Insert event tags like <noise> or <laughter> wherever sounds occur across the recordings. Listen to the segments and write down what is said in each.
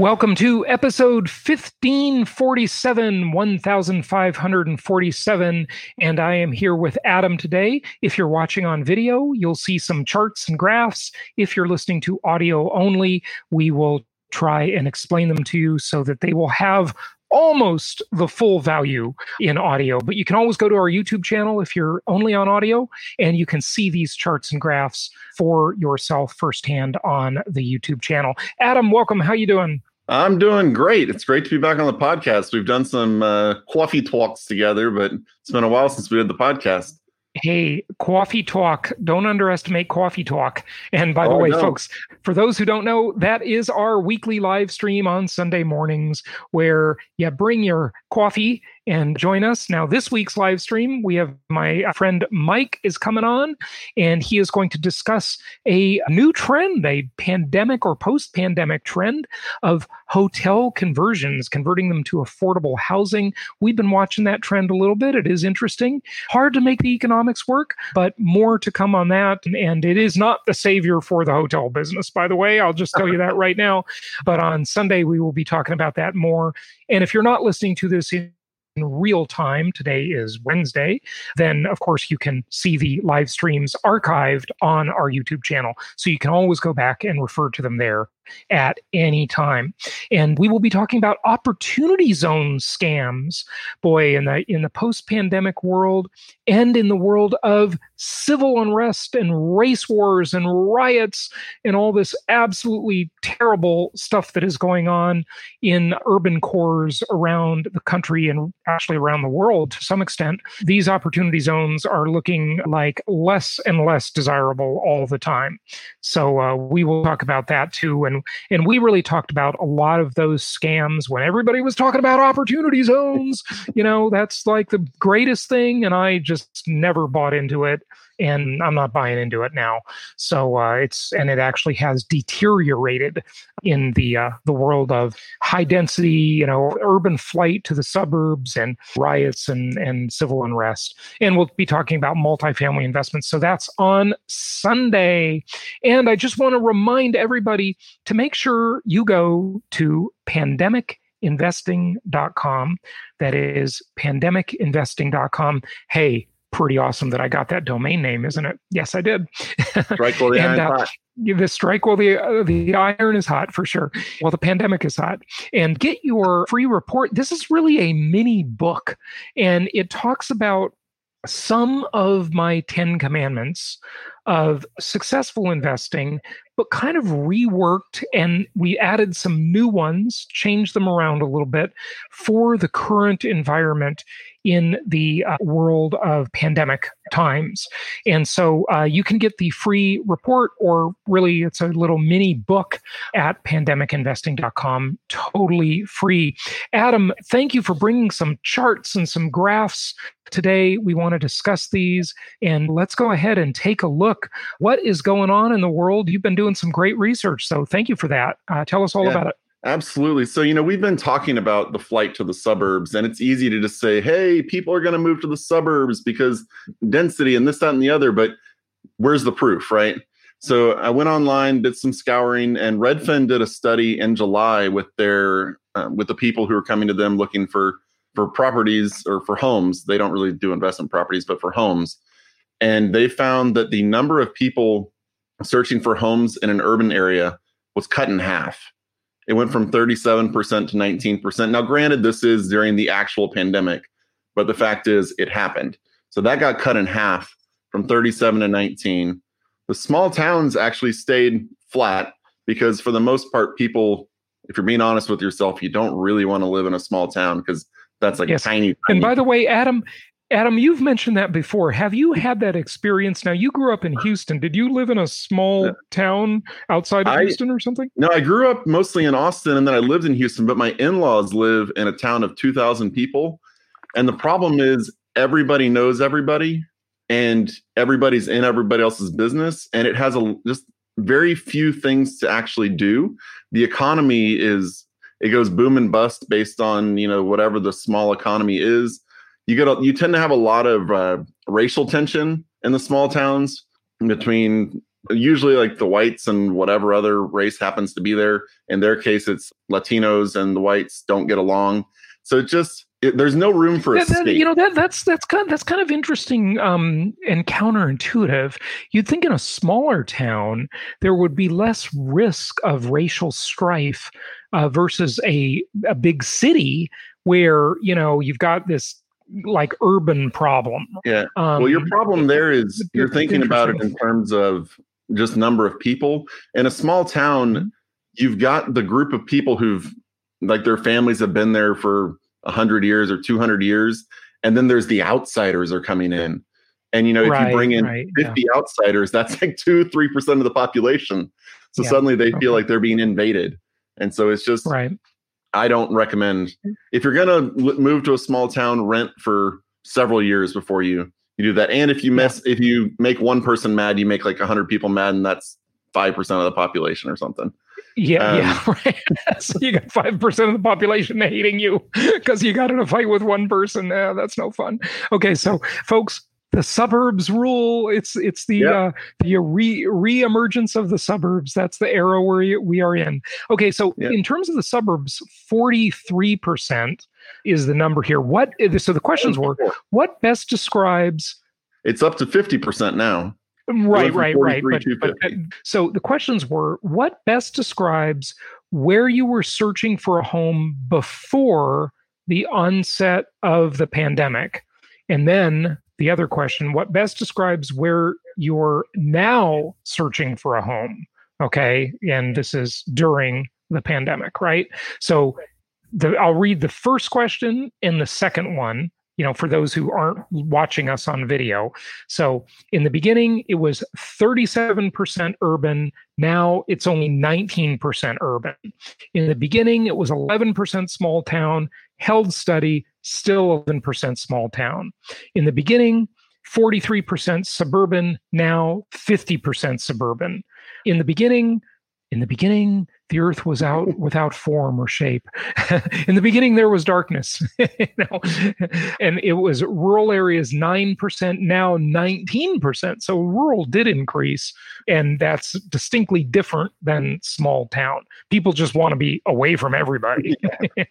Welcome to episode 1547, 1547. And I am here with Adam today. If you're watching on video, you'll see some charts and graphs. If you're listening to audio only, we will try and explain them to you so that they will have almost the full value in audio. But you can always go to our YouTube channel if you're only on audio, and you can see these charts and graphs for yourself firsthand on the YouTube channel. Adam, welcome. How you doing? I'm doing great. It's great to be back on the podcast. We've done some uh, coffee talks together, but it's been a while since we did the podcast. Hey, coffee talk. Don't underestimate coffee talk. And by the Oh, way, no. folks, for those who don't know, that is our weekly live stream on Sunday mornings where you bring your coffee and join us. Now, this week's live stream, we have my friend Mike is coming on, and he is going to discuss a new trend, a pandemic or post pandemic trend of hotel conversions, converting them to affordable housing. We've been watching that trend a little bit. It is interesting. Hard to make the economics work, but more to come on that. And it is not the savior for the hotel business, by the way. I'll just tell you that right now. But on Sunday, we will be talking about that more. And if you're not listening to this in real time, today is Wednesday, then of course you can see the live streams archived on our YouTube channel. So you can always go back and refer to them there at any time. And we will be talking about opportunity zone scams. Boy, in the in the post-pandemic world and in the world of civil unrest and race wars and riots and all this absolutely terrible stuff that is going on in urban cores around the country and actually around the world to some extent, these opportunity zones are looking like less and less desirable all the time. So uh, we will talk about that too. And and we really talked about a lot of those scams when everybody was talking about opportunity zones. you know, that's like the greatest thing, and I just never bought into it and I'm not buying into it now. So uh, it's and it actually has deteriorated in the uh, the world of high density, you know, urban flight to the suburbs and riots and and civil unrest. And we'll be talking about multifamily investments. So that's on Sunday. And I just want to remind everybody to make sure you go to pandemicinvesting.com. That is pandemicinvesting.com. Hey, pretty awesome that I got that domain name, isn't it? Yes, I did. Strike while the <laughs> And, iron's uh, hot. the strike while the uh, the iron is hot for sure while the pandemic is hot and get your free report this is really a mini book and it talks about some of my 10 commandments of successful investing but kind of reworked and we added some new ones changed them around a little bit for the current environment in the uh, world of pandemic times and so uh, you can get the free report, or really it's a little mini book at pandemicinvesting.com, totally free. Adam, thank you for bringing some charts and some graphs today. We want to discuss these, and let's go ahead and take a look. What is going on in the world? You've been doing some great research, so thank you for that. Uh, tell us all Yeah. about it. Absolutely. So, you know, we've been talking about the flight to the suburbs, and it's easy to just say, hey, people are going to move to the suburbs because density and this, that, and the other. But where's the proof, right? So, I went online, did some scouring, and Redfin did a study in July with their uh, with the people who are coming to them looking for for properties or for homes. They don't really do investment properties, but for homes. And they found that the number of people searching for homes in an urban area was cut in half. It went from 37% to 19%. Now, granted, this is during the actual pandemic, but the fact is it happened. So that got cut in half from 37 to 19. The small towns actually stayed flat because, for the most part, people, if you're being honest with yourself, you don't really want to live in a small town because that's like yes. tiny, tiny. And by the way, Adam, Adam, you've mentioned that before. Have you had that experience? Now, you grew up in Houston. Did you live in a small town outside of I, Houston or something? No, I grew up mostly in Austin and then I lived in Houston, but my in laws live in a town of 2,000 people. And the problem is, everybody knows everybody and everybody's in everybody else's business. And it has a just very few things to actually do. The economy is, it goes boom and bust based on, you know, whatever the small economy is you get a, you tend to have a lot of uh, racial tension in the small towns between usually like the whites and whatever other race happens to be there. In their case, it's Latinos and the whites don't get along. So it just it, there's no room for that, you know that that's that's kind of, that's kind of interesting um, and counterintuitive. You'd think in a smaller town there would be less risk of racial strife uh, versus a a big city where you know you've got this like urban problem. Yeah. Um, well, your problem there is you're thinking about it in terms of just number of people. In a small town, mm-hmm. you've got the group of people who've like their families have been there for 100 years or 200 years and then there's the outsiders are coming in and you know if right, you bring in right, 50 yeah. outsiders that's like 2 3% of the population so yeah, suddenly they okay. feel like they're being invaded and so it's just right I don't recommend if you're gonna move to a small town, rent for several years before you you do that. And if you mess, if you make one person mad, you make like hundred people mad, and that's five percent of the population or something. Yeah, um, yeah, <laughs> right. so you got five percent of the population hating you because you got in a fight with one person. Yeah, that's no fun. Okay, so folks, the suburbs rule. It's it's the yep. uh, the re re-emergence of the suburbs. That's the era where we are in. Okay, so yep. in terms of the suburbs, forty three percent is the number here. What so the questions were what best describes? It's up to fifty percent now. Right, right, right. But, but, uh, so the questions were what best describes where you were searching for a home before the onset of the pandemic, and then the other question what best describes where you're now searching for a home? Okay and this is during the pandemic right? So the, i'll read the first question and the second one you know for those who aren't watching us on video. So in the beginning it was 37% urban now it's only 19% urban. In the beginning it was 11% small town held steady still 11% small town. In the beginning, 43% suburban, now 50% suburban. In the beginning, in the beginning, the earth was out <laughs> without form or shape. <laughs> in the beginning, there was darkness, <laughs> you know? and it was rural areas 9%, now 19%. So rural did increase, and that's distinctly different than small town. People just want to be away from everybody. Yeah.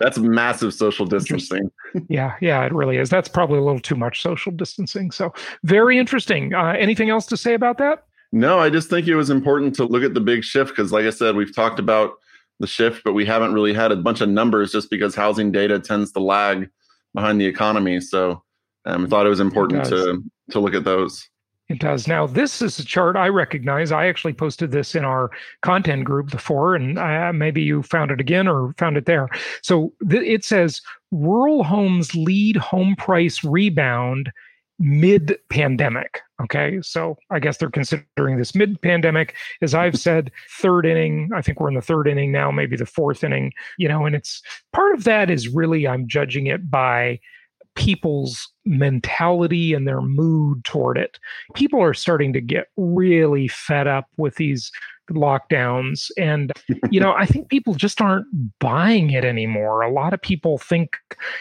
That's massive social distancing. yeah, yeah, it really is. That's probably a little too much social distancing. So very interesting. Uh, anything else to say about that? No, I just think it was important to look at the big shift because, like I said, we've talked about the shift, but we haven't really had a bunch of numbers just because housing data tends to lag behind the economy. So um, I thought it was important it to to look at those. It does. Now, this is a chart I recognize. I actually posted this in our content group before, and uh, maybe you found it again or found it there. So th- it says rural homes lead home price rebound mid pandemic. Okay. So I guess they're considering this mid pandemic. As I've said, third inning. I think we're in the third inning now, maybe the fourth inning, you know, and it's part of that is really, I'm judging it by people's mentality and their mood toward it. People are starting to get really fed up with these lockdowns and you <laughs> know i think people just aren't buying it anymore. A lot of people think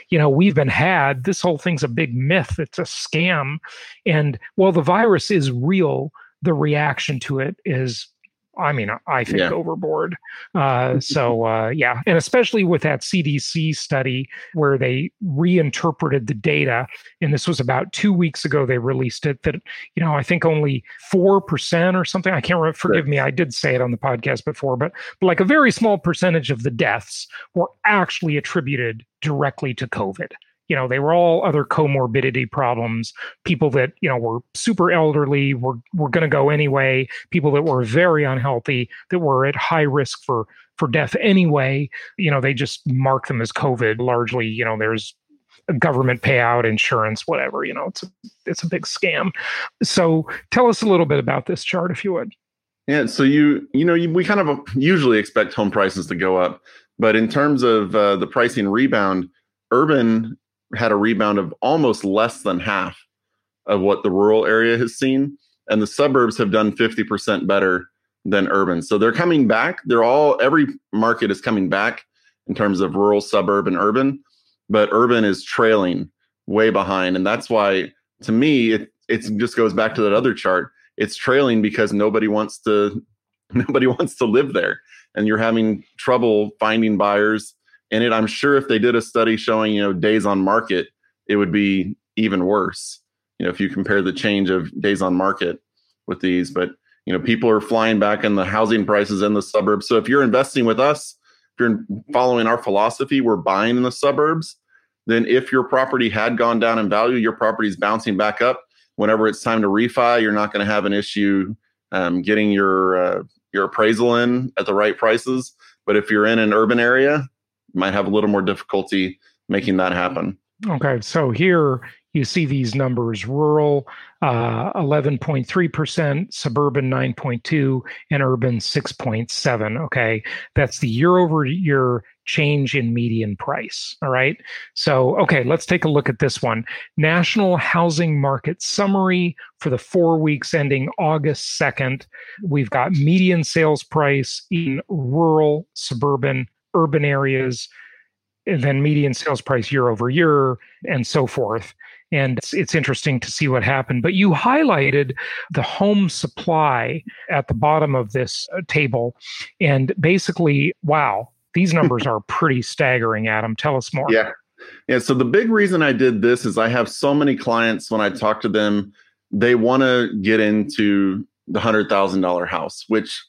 you know we've been had this whole thing's a big myth it's a scam and while the virus is real. The reaction to it is I mean, I think yeah. overboard. Uh, <laughs> so uh, yeah, and especially with that CDC study where they reinterpreted the data, and this was about two weeks ago. They released it that you know I think only four percent or something. I can't remember. Forgive me, I did say it on the podcast before, but, but like a very small percentage of the deaths were actually attributed directly to COVID you know, they were all other comorbidity problems. People that you know were super elderly were were going to go anyway. People that were very unhealthy that were at high risk for for death anyway. You know, they just mark them as COVID. Largely, you know, there's government payout, insurance, whatever. You know, it's a, it's a big scam. So tell us a little bit about this chart, if you would. Yeah, so you you know you, we kind of usually expect home prices to go up, but in terms of uh, the pricing rebound, urban had a rebound of almost less than half of what the rural area has seen, and the suburbs have done fifty percent better than urban. So they're coming back. They're all every market is coming back in terms of rural, suburb, and urban, but urban is trailing way behind, and that's why to me it it just goes back to that other chart it's trailing because nobody wants to <laughs> nobody wants to live there and you're having trouble finding buyers in it i'm sure if they did a study showing you know days on market it would be even worse you know if you compare the change of days on market with these. But you know people are flying back in the housing prices in the suburbs. So if you're investing with us if you're following our philosophy we're buying in the suburbs then if your property had gone down in value your property's bouncing back up. Whenever it's time to refi, you're not going to have an issue um, getting your uh, your appraisal in at the right prices. But if you're in an urban area, might have a little more difficulty making that happen. Okay, so here you see these numbers: rural uh, 11.3%, suburban 9.2, and urban 6.7. Okay, that's the year-over-year change in median price. All right. So, okay, let's take a look at this one. National Housing Market Summary for the four weeks ending August 2nd. We've got median sales price in rural, suburban, urban areas, and then median sales price year over year, and so forth. And it's, it's interesting to see what happened. But you highlighted the home supply at the bottom of this uh, table. And basically, wow, these <laughs> numbers are pretty staggering, Adam. Tell us more. Yeah. Yeah. So the big reason I did this is I have so many clients when I talk to them, they want to get into the hundred thousand dollar house, which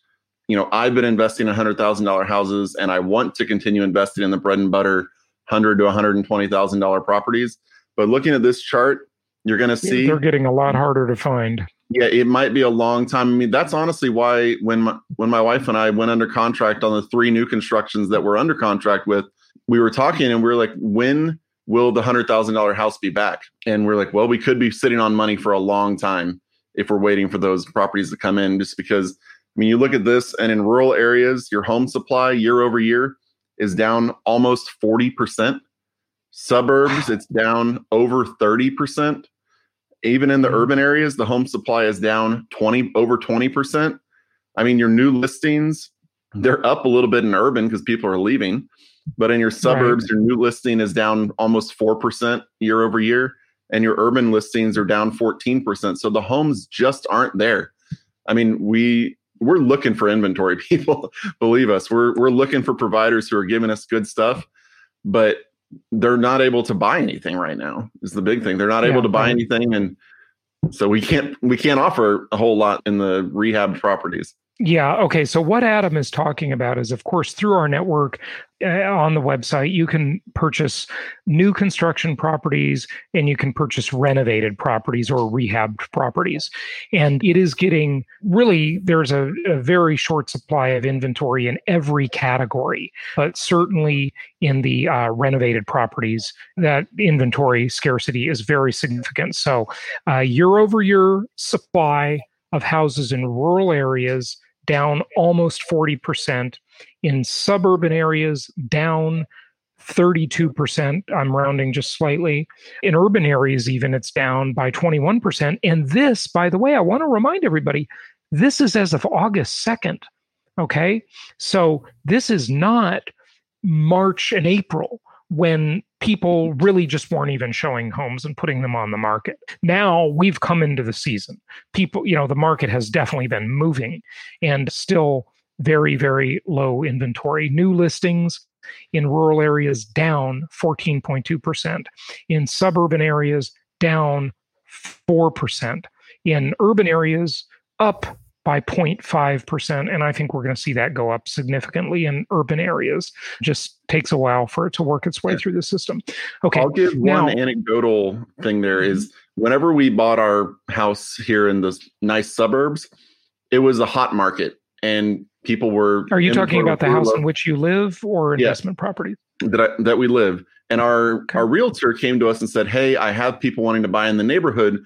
you know I've been investing in hundred thousand dollar houses, and I want to continue investing in the bread and butter hundred to one hundred and twenty thousand dollar properties. But looking at this chart, you're going to see they're getting a lot harder to find. Yeah, it might be a long time. I mean, that's honestly why when my, when my wife and I went under contract on the three new constructions that we're under contract with, we were talking and we were like, when will the hundred thousand dollar house be back? And we're like, well, we could be sitting on money for a long time if we're waiting for those properties to come in. Just because, I mean, you look at this, and in rural areas, your home supply year over year is down almost forty percent. Suburbs, it's down over thirty percent even in the mm-hmm. urban areas, the home supply is down 20 over 20%. I mean, your new listings, they're up a little bit in urban because people are leaving. But in your suburbs, right. your new listing is down almost 4% year over year. And your urban listings are down 14%. So the homes just aren't there. I mean, we we're looking for inventory, <laughs> people. believe us. We're we're looking for providers who are giving us good stuff. But they're not able to buy anything right now is the big thing they're not yeah, able to buy anything and so we can't we can't offer a whole lot in the rehab properties yeah. Okay. So, what Adam is talking about is, of course, through our network uh, on the website, you can purchase new construction properties and you can purchase renovated properties or rehabbed properties. And it is getting really, there's a, a very short supply of inventory in every category, but certainly in the uh, renovated properties, that inventory scarcity is very significant. So, uh, year over year supply of houses in rural areas down almost 40%. In suburban areas, down 32%. I'm rounding just slightly. In urban areas, even it's down by 21%. And this, by the way, I want to remind everybody this is as of August 2nd. Okay. So this is not March and April when people really just weren't even showing homes and putting them on the market. Now we've come into the season. People, you know, the market has definitely been moving and still very, very low inventory. New listings in rural areas down 14.2%. In suburban areas, down 4%. In urban areas, up by 0.5%. And I think we're going to see that go up significantly in urban areas. Just takes a while for it to work its way yeah. through the system. Okay. I'll give now, one anecdotal thing There is mm-hmm. whenever we bought our house here in the nice suburbs, it was a hot market and people were. Are you talking about the house in which you live or investment yeah, properties? That, I, that we live. And our, okay. our realtor came to us and said, Hey, I have people wanting to buy in the neighborhood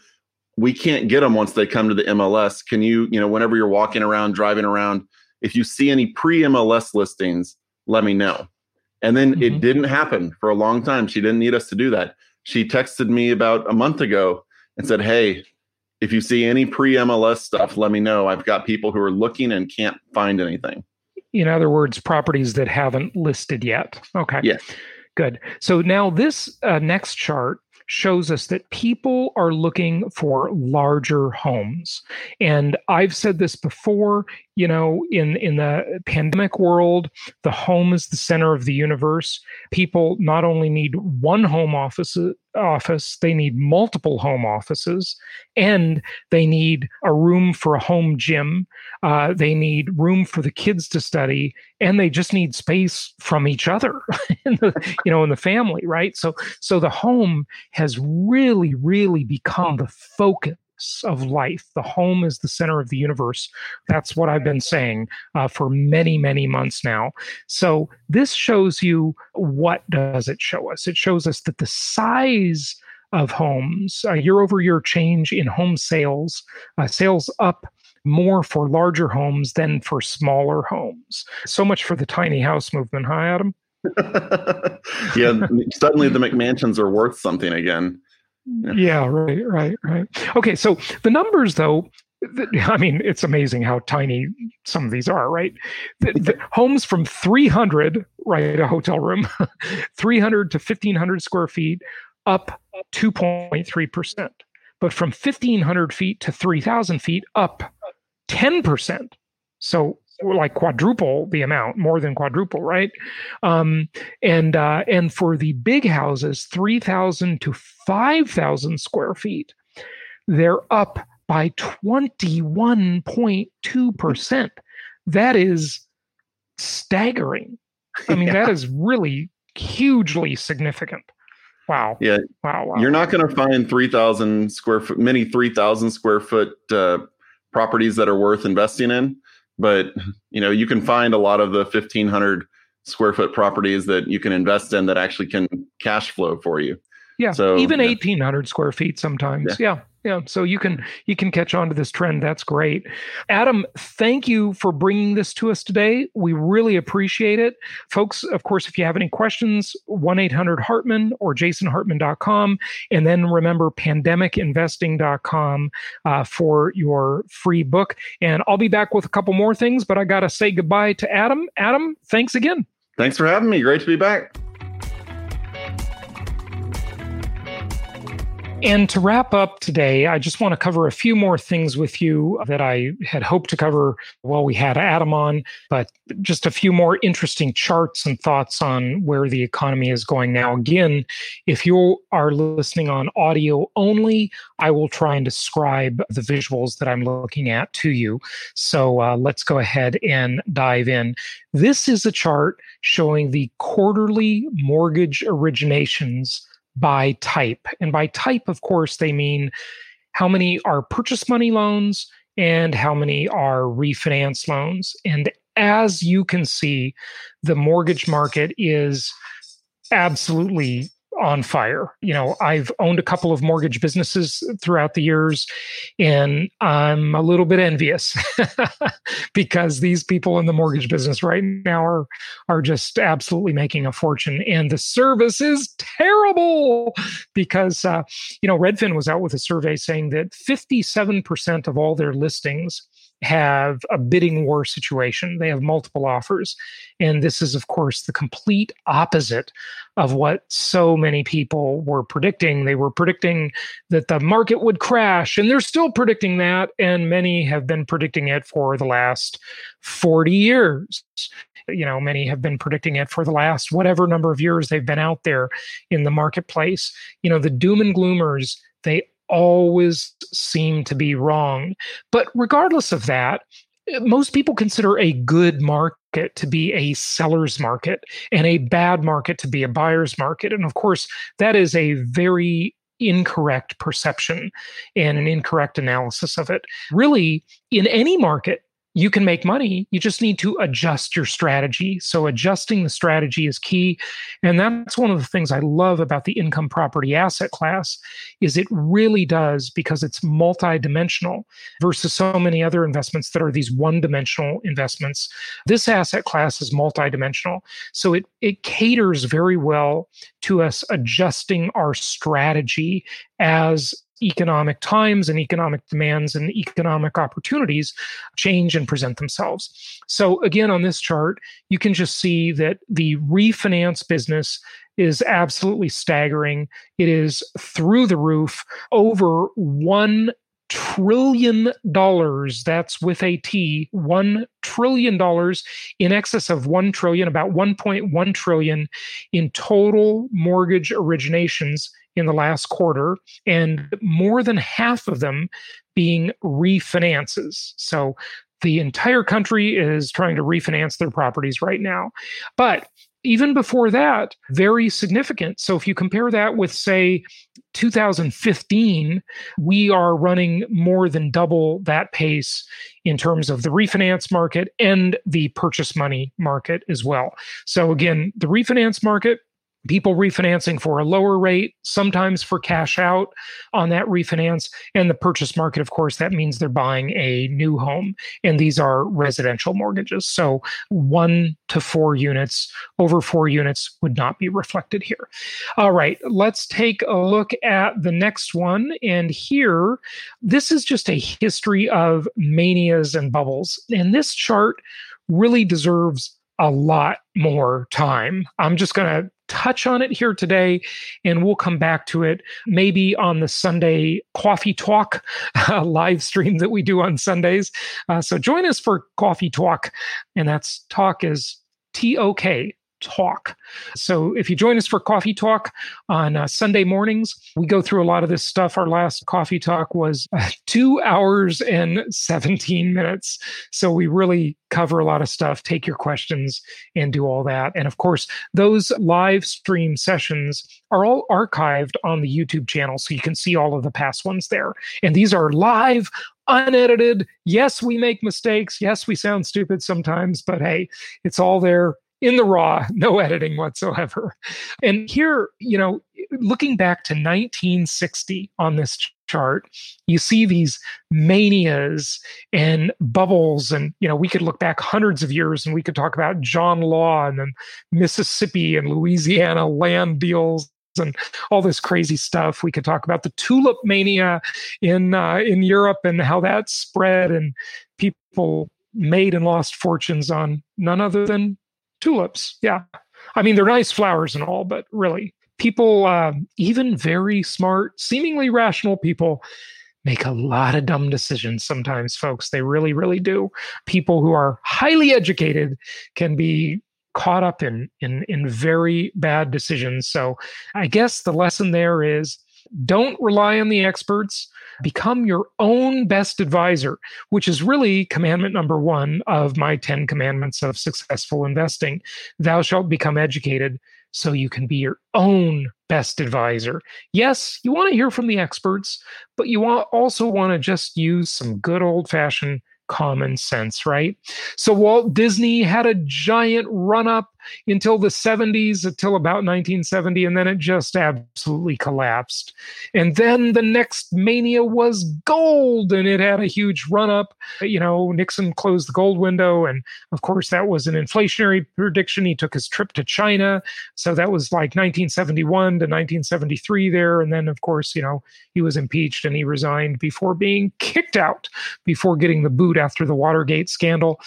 we can't get them once they come to the MLS. Can you, you know, whenever you're walking around, driving around, if you see any pre MLS listings, let me know. And then mm-hmm. it didn't happen for a long time. She didn't need us to do that. She texted me about a month ago and said, Hey, if you see any pre MLS stuff, let me know. I've got people who are looking and can't find anything. In other words, properties that haven't listed yet. Okay. Yes. Good. So now this uh, next chart shows us that people are looking for larger homes. And I've said this before, you know, in, in the pandemic world, the home is the center of the universe. People not only need one home office, office, they need multiple home offices, and they need a room for a home gym. Uh, they need room for the kids to study, and they just need space from each other, <laughs> the, you know, in the family, right? So, so the home has really, really become the focus of life. The home is the center of the universe. That's what I've been saying uh, for many, many months now. So this shows you what does it show us? It shows us that the size of homes, uh, year over year change in home sales, uh, sales up more for larger homes than for smaller homes. So much for the tiny house movement. Hi, Adam. <laughs> yeah, suddenly the McMansions are worth something again. Yeah. yeah, right, right, right. Okay, so the numbers, though, <laughs> I mean, it's amazing how tiny some of these are, right? The, the <laughs> homes from 300, right, a hotel room, <laughs> 300 to 1500 square feet, up 2.3%. But from 1500 feet to 3000 feet, up 10%. So like quadruple the amount, more than quadruple, right? Um, and uh, and for the big houses, three thousand to five thousand square feet, they're up by twenty one point two percent. That is staggering. I mean, <laughs> yeah. that is really hugely significant. Wow. Yeah. Wow. wow. You're not going to find 3,000 square foot, many 3,000 square foot uh, properties that are worth investing in but you know you can find a lot of the 1500 square foot properties that you can invest in that actually can cash flow for you yeah so even yeah. 1800 square feet sometimes. Yeah. yeah yeah. So you can you can catch on to this trend. That's great. Adam thank you for bringing this to us today. We really appreciate it. Folks of course if you have any questions 1-800-hartman or jasonhartman.com and then remember pandemicinvesting.com uh, for your free book. And i'll be back with a couple more things but i gotta say goodbye to adam. Adam thanks again. Thanks for having me. Great to be back And to wrap up today, I just want to cover a few more things with you that I had hoped to cover while we had Adam on, but just a few more interesting charts and thoughts on where the economy is going now. Again, if you are listening on audio only, I will try and describe the visuals that I'm looking at to you. So uh, let's go ahead and dive in. This is a chart showing the quarterly mortgage originations by type. And by type, of course, they mean how many are purchase money loans and how many are refinance loans. And as you can see, the mortgage market is absolutely on fire. You know, I've owned a couple of mortgage businesses throughout the years, and I'm a little bit envious <laughs> because these people in the mortgage business right now are are just absolutely making a fortune, and the service is terrible because uh, you know Redfin was out with a survey saying that 57% of all their listings have a bidding war situation. They have multiple offers. And this is, of course, the complete opposite of what so many people were predicting. They were predicting that the market would crash, and they're still predicting that. And many have been predicting it for the last 40 years. You know, many have been predicting it for the last whatever number of years they've been out there in the marketplace. You know, the doom and gloomers, they always seem to be wrong. But regardless of that, eh, most people consider a good market to be a seller's market and a bad market to be a buyer's market. And of course, that is a very incorrect perception and an incorrect analysis of it. Really, in any market, you can make money. You just need to adjust your strategy. So, adjusting the strategy is key. And that's one of the things I love about the income property asset class is it really does because it's multidimensional versus so many other investments that are these one-dimensional investments. This asset class is multidimensional. So it it caters very well to us adjusting our strategy as economic times and economic demands and economic opportunities change and present themselves. So, again, on this chart, you can just see that the refinance business is absolutely staggering. It is through the roof, over one trillion dollars that's with a t 1 trillion dollars in excess of 1 trillion about 1.1 trillion in total mortgage originations in the last quarter, and mm-hmm. more than half of them being refinances. So the entire country is trying to refinance their properties right now. But even before that, very significant. So if you compare that with, say, 2015, we are running more than double that pace in terms of the refinance market and the purchase money market as well. So again, the refinance market people refinancing for a lower rate, sometimes for cash out on that refinance. And the purchase market, of course, that means they're buying a new home. And these are residential mortgages. So one to four units, over four units would not be reflected here. All right, let's take a look at the next one. And here, this is just a history of manias and bubbles. And this chart really deserves a lot more time. I'm just going to touch on it here today, and we'll come back to it maybe on the Sunday Coffee Talk <laughs> uh, live stream that we do on Sundays. Uh, so join us for Coffee Talk, and that's talk is T O K talk. So if you join us for coffee talk on uh, Sunday mornings, we go through a lot of this stuff. Our last coffee talk was uh, <laughs> two hours and 17 minutes. So we really cover a lot of stuff, take your questions and do all that. And of course, those live stream sessions are all archived on the YouTube channel. So you can see all of the past ones there. And these are live unedited. Yes, we make mistakes. Yes, we sound stupid sometimes, but hey, it's all there in the raw, <laughs> no editing whatsoever. And here, you know, looking back to 1960 on this chart, you see these manias and bubbles. And, you know, we could look back hundreds of years and we could talk about John Law and then Mississippi and Louisiana land deals and all this crazy stuff. We could talk about the tulip mania in uh, in Europe and how that spread and people made and lost fortunes on none other than tulips. Yeah. I mean, they're nice flowers and all, but really, people, uh, even very smart, seemingly rational people, make a lot of dumb decisions sometimes, folks. They really, really do. People who are highly educated can be caught up in in in very bad decisions. So I guess the lesson there is don't rely on the experts. Become your own best advisor, which is really commandment number one of my 10 commandments of successful investing. Thou shalt become educated so you can be your own best advisor. Yes, you want to hear from the experts, but you also want to just use some good old fashioned common sense, right? So Walt Disney had a giant run up until the 70s, until about 1970, and then it just absolutely collapsed. And then the next mania was gold, and it had a huge run up. You know, Nixon closed the gold window, and of course, that was an inflationary prediction. He took his trip to China. So that was like 1971 to 1973 there. And then, of course, you know, he was impeached and he resigned before being kicked out, before getting the boot after the Watergate scandal.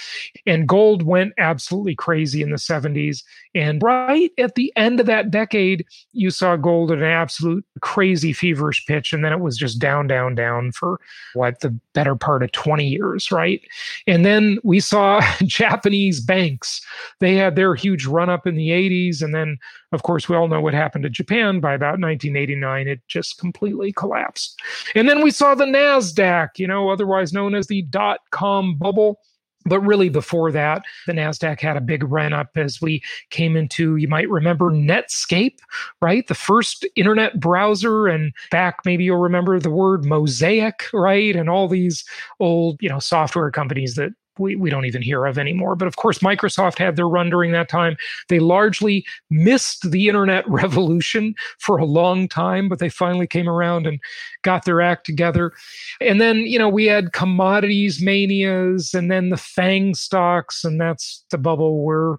And gold went absolutely crazy in the 70s 80s. And right at the end of that decade, you saw gold at an absolute crazy feverish pitch. And then it was just down, down, down for what the better part of 20 years, right? And then we saw <laughs> Japanese banks. They had their huge run up in the 80s. And then, of course, we all know what happened to Japan by about 1989. It just completely collapsed. And then we saw the NASDAQ, you know, otherwise known as the dot com bubble but really, before that, the NASDAQ had a big run up as we came into, you might remember Netscape, right? The first internet browser. And back, maybe you'll remember the word Mosaic, right? And all these old, you know, software companies that we, we don't even hear of anymore. But of course, Microsoft had their run during that time. They largely missed the internet <laughs> revolution for a long time, but they finally came around and got their act together. And then, you know, we had commodities manias and then the FANG stocks, and that's the bubble we're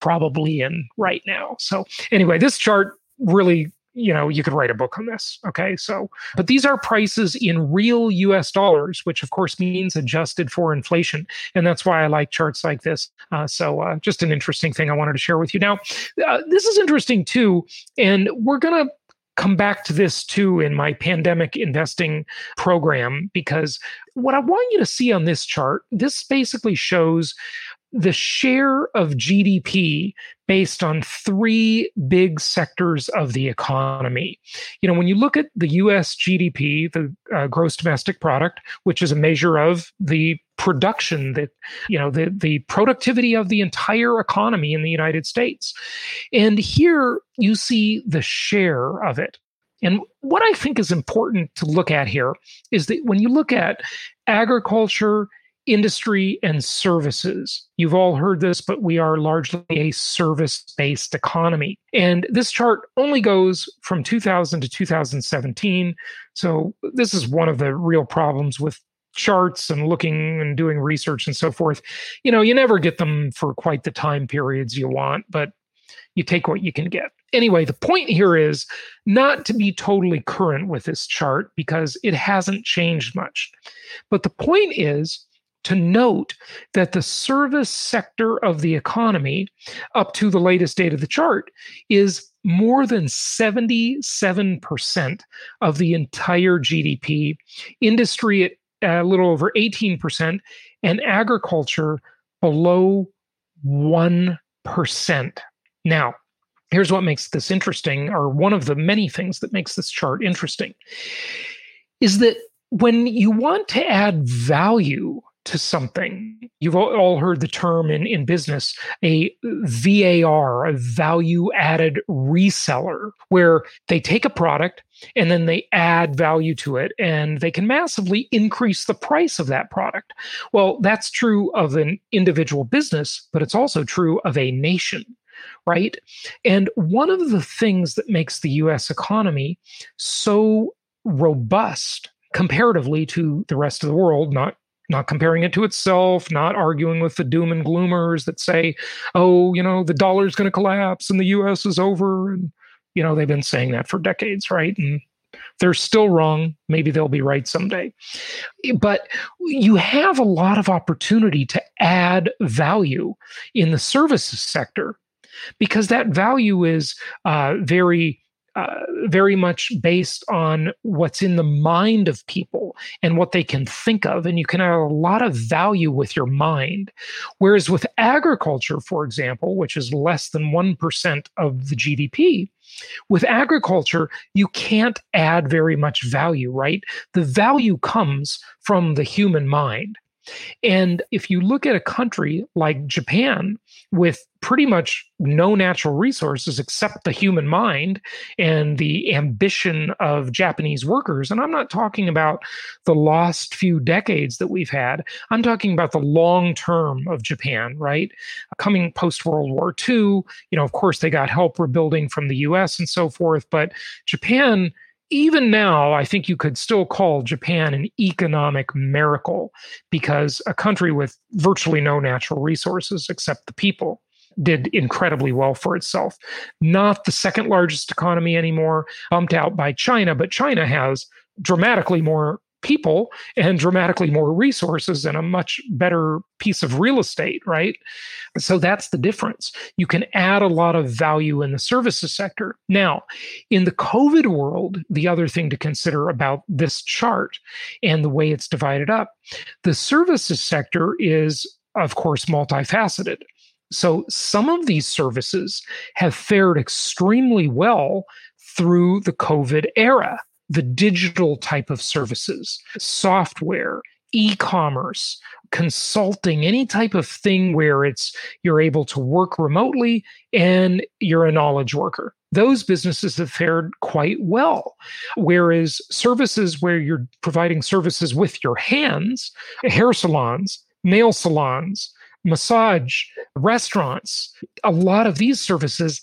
probably in right now. So, anyway, this chart really you know, you could write a book on this. Okay. So, but these are prices in real US dollars, which of course means adjusted for inflation. And that's why I like charts like this. Uh, so, uh, just an interesting thing I wanted to share with you. Now, uh, this is interesting too. And we're going to come back to this too in my pandemic investing program because what I want you to see on this chart, this basically shows the share of GDP based on three big sectors of the economy. You know, when you look at the US GDP, the uh, gross domestic product, which is a measure of the production that you know the the productivity of the entire economy in the United States. And here you see the share of it. And what I think is important to look at here is that when you look at agriculture industry and services. You've all heard this, but we are largely a service based economy. And this chart only goes from 2000 to 2017. So, this is one of the real problems with charts and looking and doing research and so forth. You know, you never get them for quite the time periods you want, but you take what you can get. Anyway, the point here is not to be totally current with this chart because it hasn't changed much. But the point is to note that the service sector of the economy, up to the latest date of the chart, is more than 77% of the entire GDP, industry at a little over 18%, and agriculture below 1%. Now, here's what makes this interesting, or one of the many things that makes this chart interesting, is that when you want to add value to something. You've all heard the term in, in business, a VAR, a value added reseller, where they take a product and then they add value to it and they can massively increase the price of that product. Well, that's true of an individual business, but it's also true of a nation. Right. And one of the things that makes the US economy so robust comparatively to the rest of the world, not not comparing it to itself, not arguing with the doom and gloomers that say, oh, you know, the dollar's going to collapse and the US is over. And, you know, they've been saying that for decades, right? And they're still wrong. Maybe they'll be right someday. But you have a lot of opportunity to add value in the services sector because that value is uh, very uh, very much based on what's in the mind of people and what they can think of. And you can add a lot of value with your mind. Whereas with agriculture, for example, which is less than 1% of the GDP, with agriculture, you can't add very much value, right? The value comes from the human mind. And if you look at a country like Japan with pretty much no natural resources except the human mind and the ambition of Japanese workers, and I'm not talking about the lost few decades that we've had, I'm talking about the long term of Japan, right? Coming post World War II, you know, of course, they got help rebuilding from the US and so forth, but Japan even now, I think you could still call Japan an economic miracle because a country with virtually no natural resources except the people did incredibly well for itself. Not the second largest economy anymore, bumped out by China, but China has dramatically more people and dramatically more resources and a much better piece of real estate, right? So that's the difference. You can add a lot of value in the services sector. Now, in the COVID world, the other thing to consider about this chart and the way it's divided up, the services sector is, of course, multifaceted. So some of these services have fared extremely well through the COVID era. The digital type of services, software, e commerce, consulting, any type of thing where it's you're able to work remotely and you're a knowledge worker. Those businesses have fared quite well. Whereas services where you're providing services with your hands, hair salons, nail salons, massage, restaurants, a lot of these services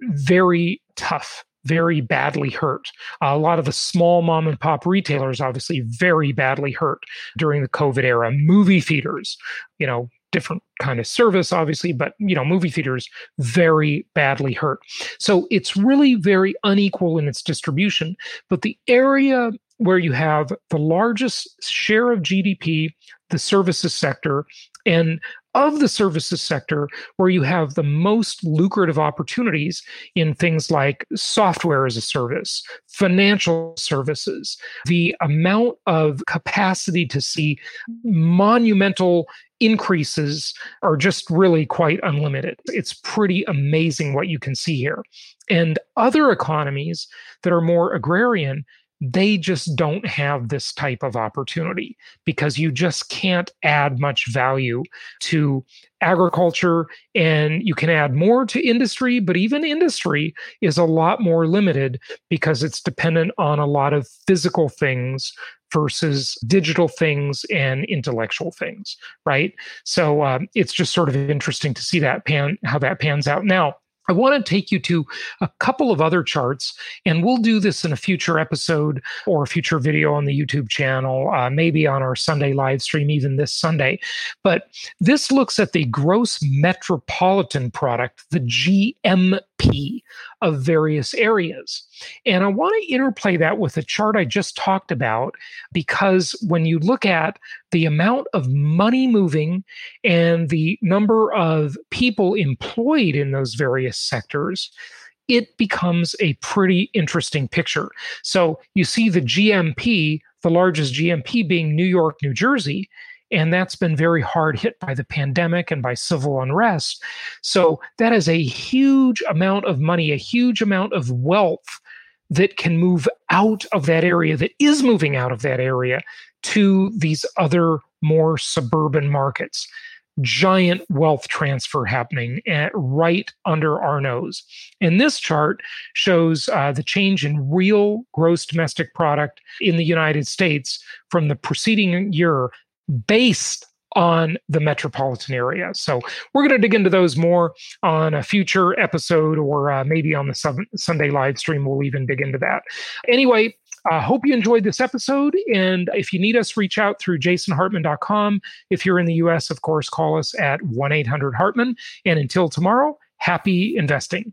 very tough very badly hurt. A lot of the small mom and pop retailers, obviously, very badly hurt during the COVID era. Movie theaters, you know, different kind of service, obviously, but you know, movie theaters very badly hurt. So it's really very unequal in its distribution. But the area where you have the largest share of GDP, the services sector, and of the services sector where you have the most lucrative opportunities in things like software as a service, financial services, the amount of capacity to see monumental increases are just really quite unlimited. It's pretty amazing what you can see here. And other economies that are more agrarian they just don't have this type of opportunity because you just can't add much value to agriculture and you can add more to industry but even industry is a lot more limited because it's dependent on a lot of physical things versus digital things and intellectual things right? So um, it's just sort of interesting to see that pan how that pans out. Now I want to take you to a couple of other charts, and we'll do this in a future episode or a future video on the YouTube channel, uh, maybe on our Sunday live stream, even this Sunday. But this looks at the gross metropolitan product, the GMP of various areas. And I want to interplay that with the chart I just talked about, because when you look at the amount of money moving and the number of people employed in those various sectors, it becomes a pretty interesting picture. So you see the GMP, the largest GMP being New York, New Jersey, and that's been very hard hit by the pandemic and by civil unrest. So that is a huge amount of money, a huge amount of wealth that can move out of that area, that is moving out of that area to these other more suburban markets. Giant wealth transfer happening at, right under our nose. And this chart shows uh, the change in real gross domestic product in the United States from the preceding year based on the metropolitan area. So we're going to dig into those more on a future episode or uh, maybe on the Sunday live stream. We'll even dig into that. Anyway, I uh, hope you enjoyed this episode. And if you need us, reach out through jasonhartman.com. If you're in the US, of course, call us at 1 800 Hartman. And until tomorrow, happy investing.